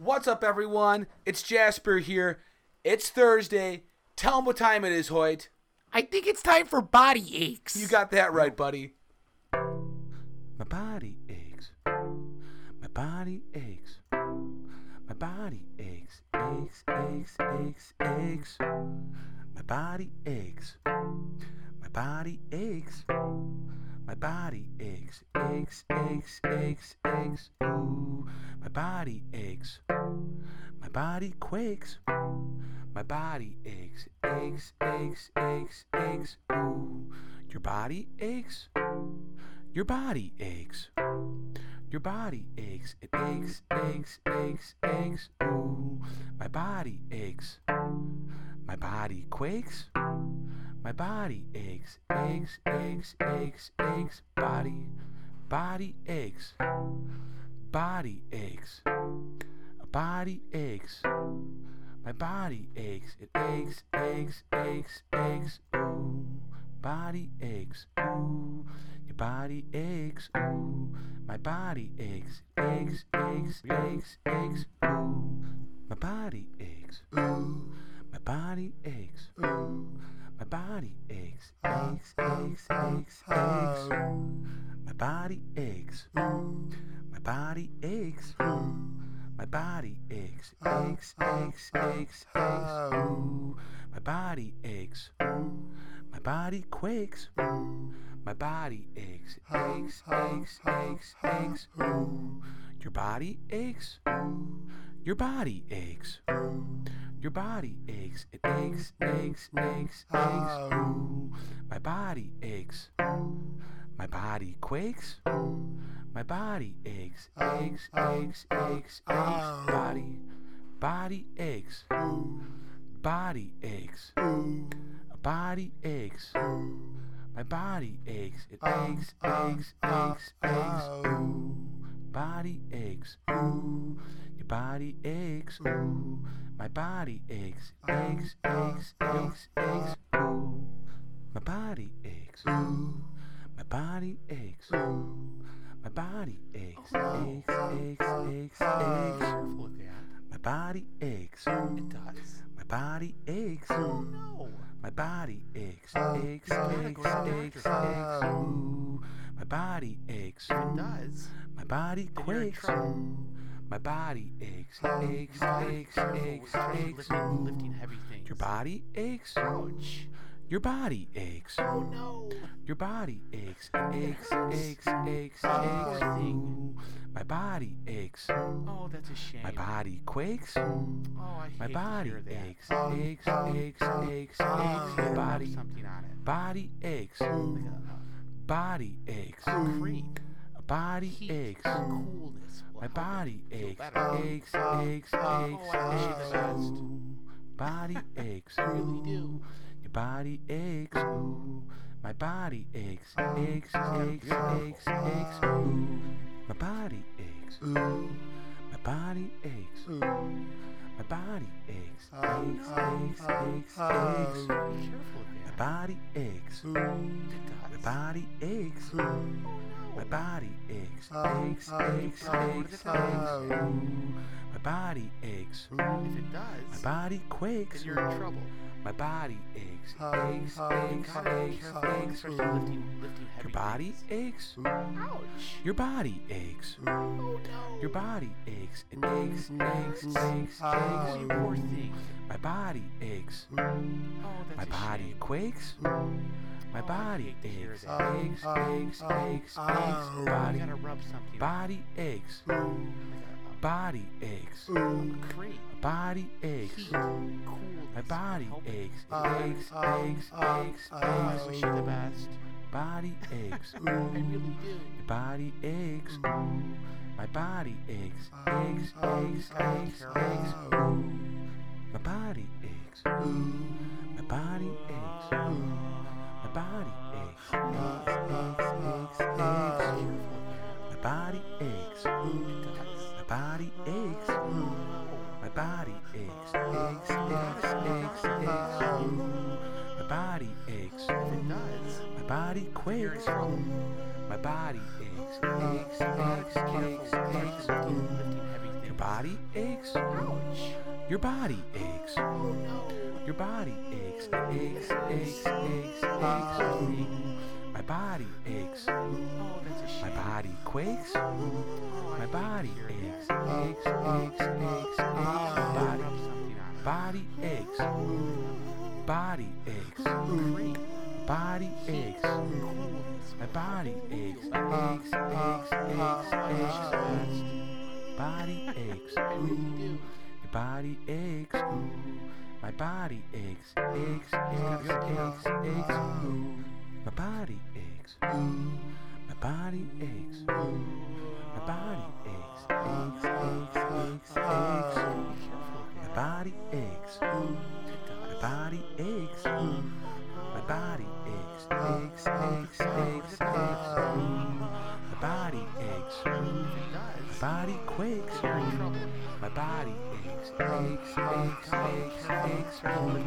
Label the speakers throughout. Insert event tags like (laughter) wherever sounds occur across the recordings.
Speaker 1: What's up, everyone? It's Jasper here. It's Thursday. Tell them what time it is, Hoyt.
Speaker 2: I think it's time for body aches.
Speaker 1: You got that right, buddy. My body aches. My body aches. My body aches. Aches, aches, aches, aches. My body aches. My body aches. My body aches. My body aches, aches, aches, aches, aches. Ooh. My body aches. My body quakes. My body aches. Aches, aches, aches, aches. Ooh. Your body aches. Your body aches. Your body aches. It aches, aches, aches, aches. Ooh. My body aches. My body quakes. My body aches, aches, aches, aches, aches. Body, body aches. Body aches. Body aches. My body aches. It aches, aches, aches, aches. Ooh. Body aches. Ooh. Your body aches. Ooh. My body aches. Aches, aches, aches, aches. Ooh. My body aches. Ooh. My body aches. Ooh. My body aches. Aches, aches, aches, aches. My body aches. My body aches. My body aches. Aches, aches, aches, aches. My body aches. My body quakes. My body aches. Aches, aches, aches, aches. Your body aches. Your body aches. Your body aches. It aches, aches, aches, aches. My body aches. My body quakes. My body aches. Aches, aches, aches, aches. Body. Body aches. Body aches. Body aches. My body aches. It aches, aches, aches, aches. Body aches. Ooh. Your body aches. Ooh. My body aches. Aches, aches, aches, aches. Ooh. My body aches. Ooh. My body aches. Ooh. My body aches. Aches, aches, aches, aches.
Speaker 2: Careful with that.
Speaker 1: My body aches.
Speaker 2: It does.
Speaker 1: My body aches.
Speaker 2: Oh no.
Speaker 1: My body aches, aches, aches,
Speaker 2: go to the
Speaker 1: aches, aches. Ooh, my body aches.
Speaker 2: It does.
Speaker 1: My body
Speaker 2: Then you're in
Speaker 1: quakes. My body aches, aches, aches, aches, aches.
Speaker 2: lifting, lifting heavy things.
Speaker 1: Your body aches.
Speaker 2: Ouch.
Speaker 1: Your body aches.
Speaker 2: Oh no.
Speaker 1: Your body aches, aches, aches, aches,
Speaker 2: Oh,
Speaker 1: aches.
Speaker 2: poor thing.
Speaker 1: Ooh, my body aches.
Speaker 2: Oh, that's a shame.
Speaker 1: My body quakes.
Speaker 2: Oh, I hate
Speaker 1: My
Speaker 2: to
Speaker 1: body
Speaker 2: hear that.
Speaker 1: aches, aches, aches, aches, oh, aches. My body,
Speaker 2: something on it.
Speaker 1: body aches. Body aches.
Speaker 2: A
Speaker 1: body aches.
Speaker 2: Coolness.
Speaker 1: My body aches, aches, aches, aches,
Speaker 2: I wish you the best.
Speaker 1: Ooh, Body (laughs) aches.
Speaker 2: I really do.
Speaker 1: Your body aches. Ooh, my body aches, aches, aches, aches, aches. Ooh, my body aches. My body aches. My body aches, aches, aches, aches, aches.
Speaker 2: Be careful with
Speaker 1: My body aches.
Speaker 2: It
Speaker 1: My body aches.
Speaker 2: Oh no.
Speaker 1: My body aches, aches, aches, aches, aches. My body aches.
Speaker 2: If it does, My
Speaker 1: body quakes.
Speaker 2: then you're in trouble.
Speaker 1: My body aches, aches, aches,
Speaker 2: Gotta
Speaker 1: aches, aches.
Speaker 2: especially lifting, lifting heavy
Speaker 1: Your body
Speaker 2: things.
Speaker 1: aches.
Speaker 2: Ouch.
Speaker 1: Your body aches.
Speaker 2: Oh no.
Speaker 1: Your body aches. It aches, aches, aches, aches.
Speaker 2: you poor thing.
Speaker 1: My body aches.
Speaker 2: Oh, that's
Speaker 1: My body quakes. My
Speaker 2: Oh,
Speaker 1: body
Speaker 2: hate to hear
Speaker 1: aches,
Speaker 2: that.
Speaker 1: aches, aches, aches, aches.
Speaker 2: You
Speaker 1: Body,
Speaker 2: gotta rub something. on
Speaker 1: body aches.
Speaker 2: Uh,
Speaker 1: body aches.
Speaker 2: a, a cream.
Speaker 1: Body aches. My body
Speaker 2: aches. Um,
Speaker 1: aches, um, aches, um, aches,
Speaker 2: Oh, I
Speaker 1: aches.
Speaker 2: wish you the best.
Speaker 1: Body aches. (laughs)
Speaker 2: I really do.
Speaker 1: Your body aches. Mm. My body aches. Aches, aches, aches, aches. My body aches. My body aches. Aches.
Speaker 2: It does,
Speaker 1: My body quakes. My body aches. Aches, aches, aches, aches. Your body aches. Your body aches. Your body aches. Aches, aches, aches, aches. My body aches. My body quakes. My body aches, aches, aches, aches, aches. Body, body aches. Body aches. Body aches. My body aches. Aches, aches, aches, aches. Body aches. Your body aches. My body aches. Aches, aches, aches, aches. My body aches. My body aches. My body aches. Aches, aches, aches, aches. My body aches. My body aches. Uh, my body aches. Aches, aches, aches, aches. Mm. My body aches. My body quakes.
Speaker 2: trouble.
Speaker 1: My body aches. Aches, aches, aches, aches. Mm.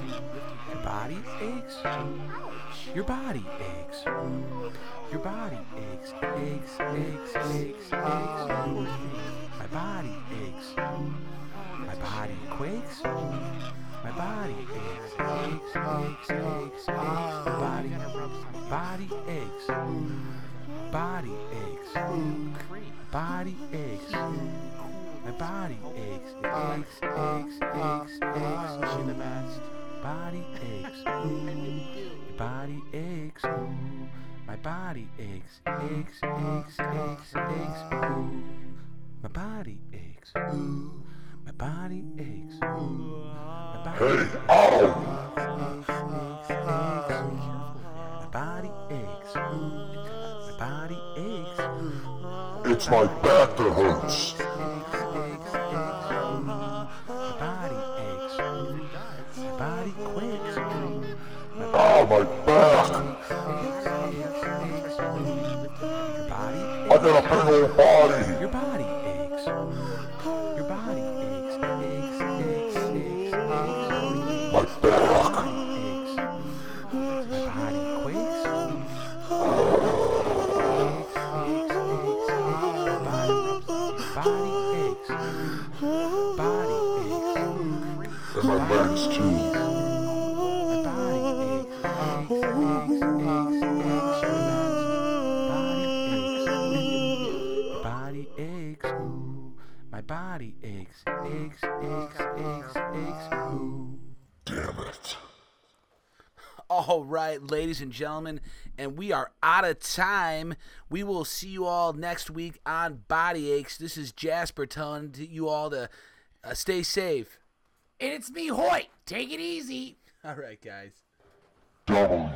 Speaker 1: Your body aches. Your body aches. Your body aches. Aches, aches, aches, aches. Mm. My body aches. My body quakes. My body aches. Aches, aches, aches, aches. My body, body aches. Body aches. Body aches. My body aches. Aches, aches, aches, aches.
Speaker 2: You're the best.
Speaker 1: Body aches. Your body aches. My body aches. Aches, aches, aches, aches. My body aches. My body aches.
Speaker 3: Hey,
Speaker 1: aches. My body aches. My body aches.
Speaker 3: It's my back that hurts.
Speaker 1: My body aches. My body quakes. My
Speaker 3: back! I got a big old body.
Speaker 1: Your body Body aches. Body aches. Aches. Aches, aches, aches, aches.
Speaker 3: Damn it.
Speaker 4: All right, ladies and gentlemen, and we are out of time. We will see you all next week on Body Aches. This is Jasper telling you all to uh, stay safe.
Speaker 2: And it's me, Hoyt. Take it easy.
Speaker 4: All right, guys.
Speaker 3: WBI.